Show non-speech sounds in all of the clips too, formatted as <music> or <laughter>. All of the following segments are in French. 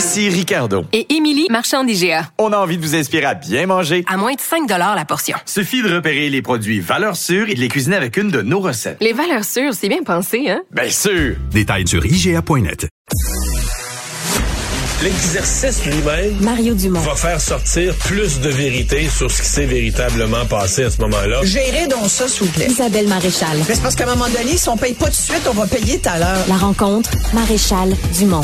Ici Ricardo. Et Émilie, marchand d'IGA. On a envie de vous inspirer à bien manger. À moins de 5 la portion. Suffit de repérer les produits valeurs sûres et de les cuisiner avec une de nos recettes. Les valeurs sûres, c'est bien pensé, hein? Bien sûr! Détails sur IGA.net. L'exercice lui-même Mario Dumont. va faire sortir plus de vérité sur ce qui s'est véritablement passé à ce moment-là. Gérez donc ça, s'il vous plaît. Isabelle Maréchal. Mais c'est parce qu'à un moment donné, si on paye pas tout de suite, on va payer tout à l'heure. La rencontre, Maréchal Dumont.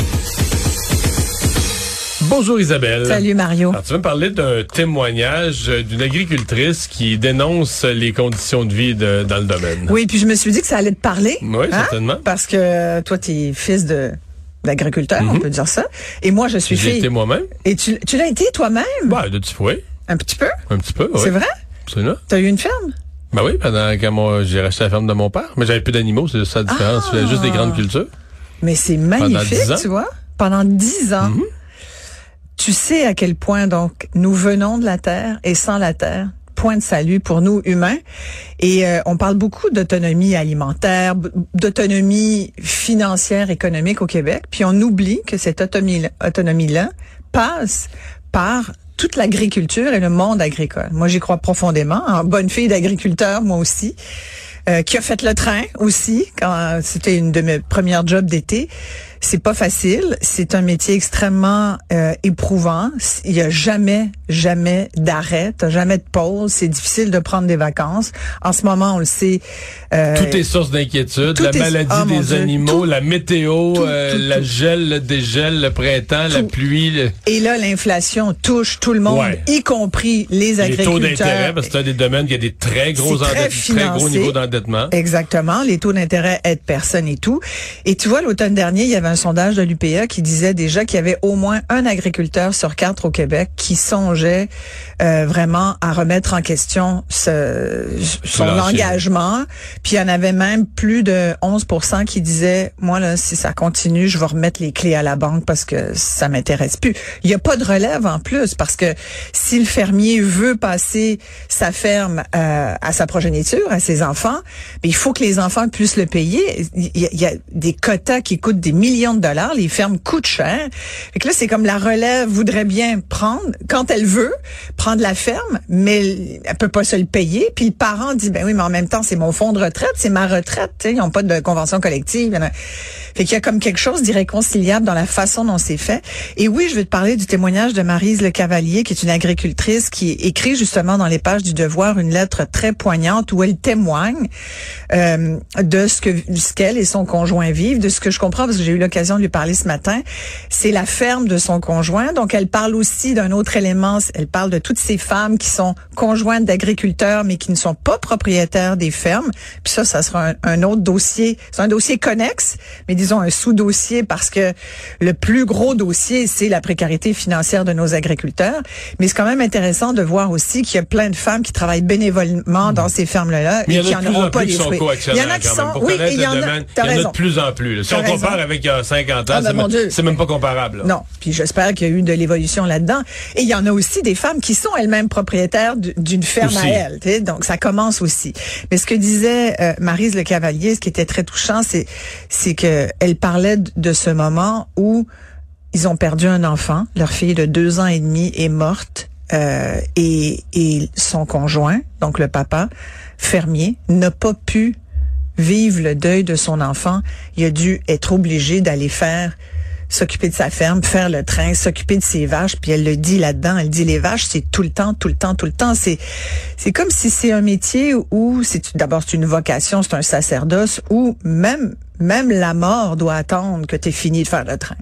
Bonjour Isabelle. Salut Mario. Alors, tu veux me parler d'un témoignage d'une agricultrice qui dénonce les conditions de vie de- dans le domaine? Oui, puis je me suis dit que ça allait te parler. hein? Oui, certainement. Parce que toi, tu es fils de d'agriculteur, on Mhm. peut dire ça. Et moi, je suis J'ai fille. été moi-même. Et tu, tu l'as été toi-même? Bah, de fouet. Un petit peu? Un petit peu, oui. C'est vrai? Absolument. T'as eu une ferme? Ben oui, pendant que moi, j'ai racheté la ferme de mon père. Mais j'avais plus d'animaux, c'est ça la différence. Ah! Je faisais juste des grandes cultures. Mais c'est magnifique, tu vois. Pendant dix ans. Mhm. Tu sais à quel point, donc, nous venons de la Terre et sans la Terre, point de salut pour nous humains. Et euh, on parle beaucoup d'autonomie alimentaire, d'autonomie financière, économique au Québec. Puis on oublie que cette autonomie- autonomie-là passe par toute l'agriculture et le monde agricole. Moi, j'y crois profondément. En bonne fille d'agriculteur, moi aussi. Euh, qui a fait le train aussi quand c'était une de mes premières jobs d'été. C'est pas facile, c'est un métier extrêmement euh, éprouvant. Il y a jamais, jamais d'arrêt, t'as jamais de pause. C'est difficile de prendre des vacances. En ce moment, on le sait. euh, Tout est source d'inquiétude. La maladie mon des Dieu. animaux, Tout- la météo, tout, euh, la gel, le dégel, le printemps, la pluie, le- Et là, l'inflation touche tout le monde, Ouais. y compris les les agriculteurs. taux d'intérêt, parce que c'est un des domaines qui a des très gros, très très gros niveaux d'endettement. Exactement. Les taux d'intérêt aident personne et tout. Et tu vois, l'automne dernier, il y avait un sondage de l'UPA qui disait déjà qu'il y avait au moins un agriculteur sur quatre au Québec qui songeait euh, vraiment à remettre en question ce, son engagement. Puis il y en avait même plus de 11 qui disaient, moi, là, si ça continue, je vais remettre les clés à la banque parce que ça m'intéresse plus. Il n'y a pas de relève en plus parce que si le fermier veut passer sa ferme euh, à sa progéniture, à ses enfants, mais il faut que les enfants puissent le payer. Il y, a, il y a des quotas qui coûtent des millions de dollars. Les fermes coûtent cher. Fait que là, c'est comme la relève voudrait bien prendre, quand elle veut, prendre la ferme, mais elle peut pas se le payer. Puis le parent dit, ben oui, mais en même temps, c'est mon fonds de retraite, c'est ma retraite. tu sais, Ils n'ont pas de convention collective. Fait qu'il y a comme quelque chose d'irréconciliable dans la façon dont c'est fait. Et oui, je vais te parler du témoignage de Marise Le Cavalier, qui est une agricultrice qui écrit justement dans les pages du Devoir une lettre très poignante où elle témoigne euh, de ce que ce qu'elle et son conjoint vivent, de ce que je comprends parce que j'ai eu l'occasion de lui parler ce matin. C'est la ferme de son conjoint. Donc elle parle aussi d'un autre élément. Elle parle de ces femmes qui sont conjointes d'agriculteurs mais qui ne sont pas propriétaires des fermes. Puis ça, ça sera un, un autre dossier. C'est un dossier connexe, mais disons un sous-dossier parce que le plus gros dossier, c'est la précarité financière de nos agriculteurs. Mais c'est quand même intéressant de voir aussi qu'il y a plein de femmes qui travaillent bénévolement dans ces fermes-là et qui y en a de en plus auront pas les fruits. Il y en a qui sont, oui, il y en a, de plus en plus. là. Si on raison. compare avec il y a 50 ans, Ah, ben, c'est même- Dieu. c'est même pas comparable. là. Non. Puis j'espère qu'il y a eu de l'évolution là-dedans. Et il y en a aussi des femmes qui sont elles-mêmes propriétaires d'une ferme Aussi. à elles. Donc ça commence aussi. Mais ce que disait euh, Marise Le Cavalier, ce qui était très touchant, c'est c'est que elle parlait de ce moment où ils ont perdu un enfant. Leur fille de deux ans et demi est morte. euh, et, et son conjoint, donc le papa, fermier, n'a pas pu vivre le deuil de son enfant. Il a dû être obligé d'aller faire s'occuper de sa ferme, faire le train, s'occuper de ses vaches, puis elle le dit là-dedans, elle dit les vaches, c'est tout le temps, tout le temps, tout le temps. C'est c'est comme si c'est un métier où c'est d'abord c'est une vocation, c'est un sacerdoce où même même la mort doit attendre que tu aies fini de faire le train.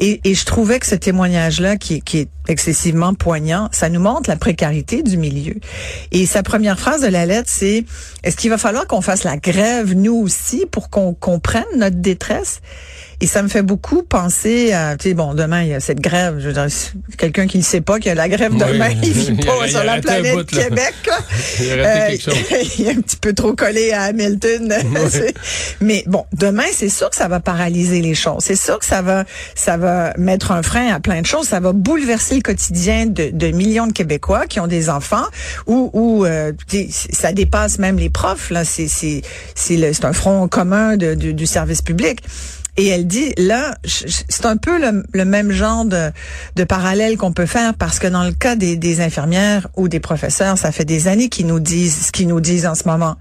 Et, et je trouvais que ce témoignage-là, qui, qui est excessivement poignant, ça nous montre la précarité du milieu. Et sa première phrase de la lettre, c'est est-ce qu'il va falloir qu'on fasse la grève nous aussi pour qu'on comprenne notre détresse? Et ça me fait beaucoup penser à, tu sais, bon, demain, il y a cette grève. Je veux dire, si quelqu'un qui ne sait pas qu'il y a la grève Oui. demain, il <laughs> vit Il pas il sur a la planète bout. Québec. là. <laughs> Il a raté quelque chose. <laughs> il est un petit peu trop collé à Hamilton. C'est- Mais bon, demain, c'est sûr que ça va paralyser les choses. C'est sûr que ça va, ça va mettre un frein à plein de choses. Ça va bouleverser le quotidien de, de millions de Québécois qui ont des enfants ou, ou euh, ça dépasse même les profs. Là, c'est c'est c'est c'est un front commun de- du- du service public. Et elle dit, là, c'est un peu le, le même genre de, de parallèle qu'on peut faire parce que dans le cas des, des infirmières ou des professeurs, ça fait des années qu'ils nous disent ce qu'ils nous disent en ce moment.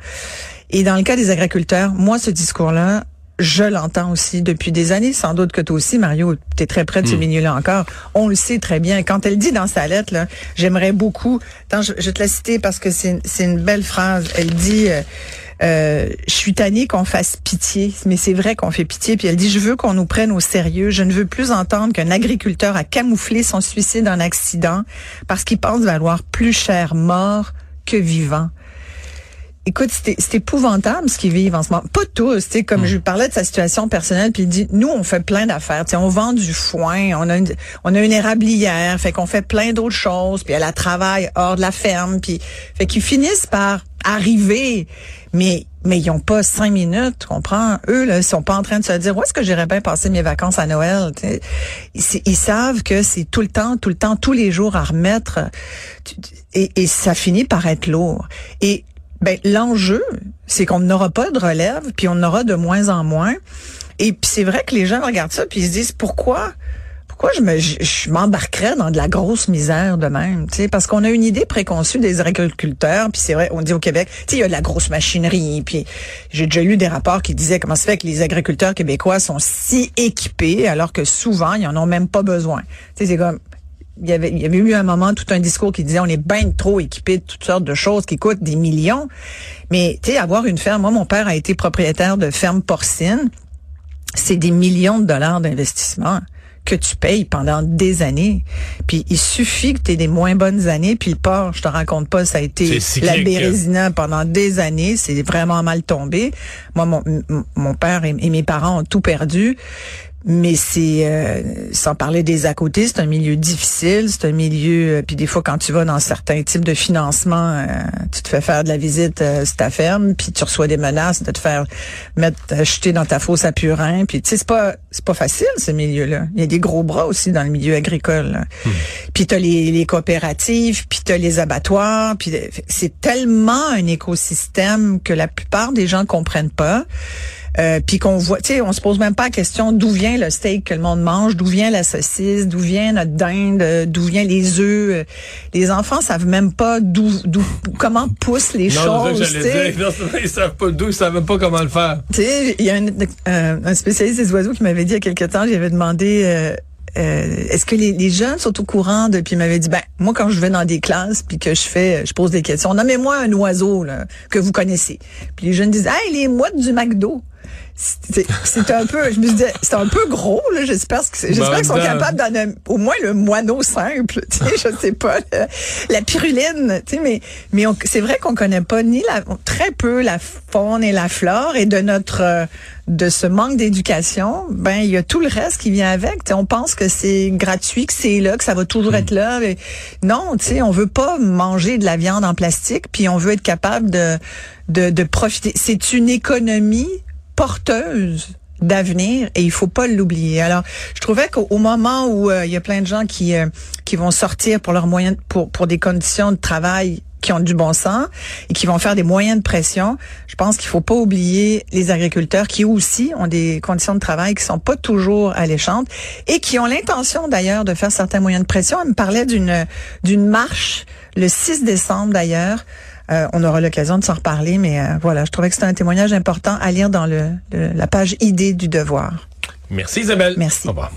Et dans le cas des agriculteurs, moi, ce discours-là, je l'entends aussi depuis des années, sans doute que toi aussi, Mario, tu es très près de ce milieu-là encore. On le sait très bien. Quand elle dit dans sa lettre, j'aimerais beaucoup... Attends, je, te la citer parce que c'est c'est une belle phrase. Elle dit... euh, euh, je suis tannée qu'on fasse pitié, mais c'est vrai qu'on fait pitié. Puis elle dit, je veux qu'on nous prenne au sérieux. Je ne veux plus entendre qu'un agriculteur a camouflé son suicide en accident parce qu'il pense valoir plus cher mort que vivant. Écoute, c'est épouvantable ce qu'ils vivent en ce moment. Pas tous, tu sais, comme je lui parlais de sa situation personnelle, puis il dit, nous, on fait plein d'affaires, tu sais, on vend du foin, on a une, on a une érablière, fait qu'on fait plein d'autres choses, puis elle a travaille hors de la ferme, puis fait qu'ils finissent par arriver, mais mais ils ont pas cinq minutes, tu comprends? Eux, là, ils sont pas en train de se dire, où est-ce que j'irais bien passer mes vacances à Noël? Ils, ils savent que c'est tout le temps, tout le temps, tous les jours à remettre, et, et ça finit par être lourd. Et ben, l'enjeu, c'est qu'on n'aura pas de relève, puis on aura de moins en moins. Et puis c'est vrai que les gens regardent ça, puis ils se disent pourquoi, pourquoi je me, m'embarquerais dans de la grosse misère de même, tu sais, parce qu'on a une idée préconçue des agriculteurs, puis c'est vrai, on dit au Québec, tu sais, il y a de la grosse machinerie, puis j'ai déjà lu des rapports qui disaient comment se fait que les agriculteurs québécois sont si équipés, alors que souvent ils en ont même pas besoin. Tu sais, c'est comme il y avait, il y avait eu un moment, tout un discours qui disait on est bien trop équipé de toutes sortes de choses qui coûtent des millions. Mais tu sais, avoir une ferme, moi mon père a été propriétaire de ferme porcine, c'est des millions de dollars d'investissement que tu payes pendant des années. Puis il suffit que tu aies des moins bonnes années, puis le porc, je te raconte pas, ça a été la bérésina pendant des années, c'est vraiment mal tombé. Moi, mon, mon père et, et mes parents ont tout perdu. Mais c'est, euh, sans parler des à côté, c'est un milieu difficile, c'est un milieu, euh, puis des fois quand tu vas dans certains types de financement, euh, tu te fais faire de la visite euh, sur ta ferme, puis tu reçois des menaces de te faire mettre, euh, jeter dans ta fosse à purin, puis tu sais c'est pas, c'est pas facile ce milieu-là. Il y a des gros bras aussi dans le milieu agricole. là. Puis t'as les, les coopératives, puis t'as les abattoirs, puis c'est tellement un écosystème que la plupart des gens comprennent pas. Euh, puis qu'on voit, tu sais, on se pose même pas la question d'où vient le steak que le monde mange, d'où vient la saucisse, d'où vient notre dinde, euh, d'où vient les œufs. Euh, Les enfants savent même pas d'où, d'où, comment poussent les Non, choses. ça. Non, ils savent pas d'où, ils savent même pas comment le faire. Tu sais, il y a un, euh, un spécialiste des oiseaux qui m'avait dit il y a quelque temps, j'avais demandé euh, euh, est-ce que les, les jeunes sont au courant de puis il m'avait dit ben moi quand je vais dans des classes puis que je fais je pose des questions nommez-moi un oiseau là, que vous connaissez. Puis les jeunes disent hey les mouettes du McDo. C'est c'est un peu, je me disais, c'est un peu gros, là. J'espère que, c'est- j'espère Ben, qu'ils sont ben. capables d'en au moins le moineau simple, tu sais, je sais pas, le- la pyruline, tu sais, mais, mais c'est vrai qu'on connaît pas ni la, très peu la faune et la flore et de notre, euh, de ce manque d'éducation, ben, il y a tout le reste qui vient avec. Tu sais, on pense que c'est gratuit, que c'est là, que ça va toujours être là. mais non, tu sais, on veut pas manger de la viande en plastique, puis on veut être capable de, de, de profiter. C'est une économie porteuse d'avenir et il faut pas l'oublier. Alors, je trouvais qu'au au moment où euh, il y a plein de gens qui euh, qui vont sortir pour leurs moyens pour pour des conditions de travail qui ont du bon sens et qui vont faire des moyens de pression, je pense qu'il faut pas oublier les agriculteurs qui aussi ont des conditions de travail qui sont pas toujours alléchantes et qui ont l'intention d'ailleurs de faire certains moyens de pression. Elle me parlait d'une d'une marche le 6 décembre d'ailleurs euh, on aura l'occasion de s'en reparler, mais euh, voilà, je trouvais que c'était un témoignage important à lire dans le, le- la page idée du devoir. Merci Isabelle. Merci. Au revoir.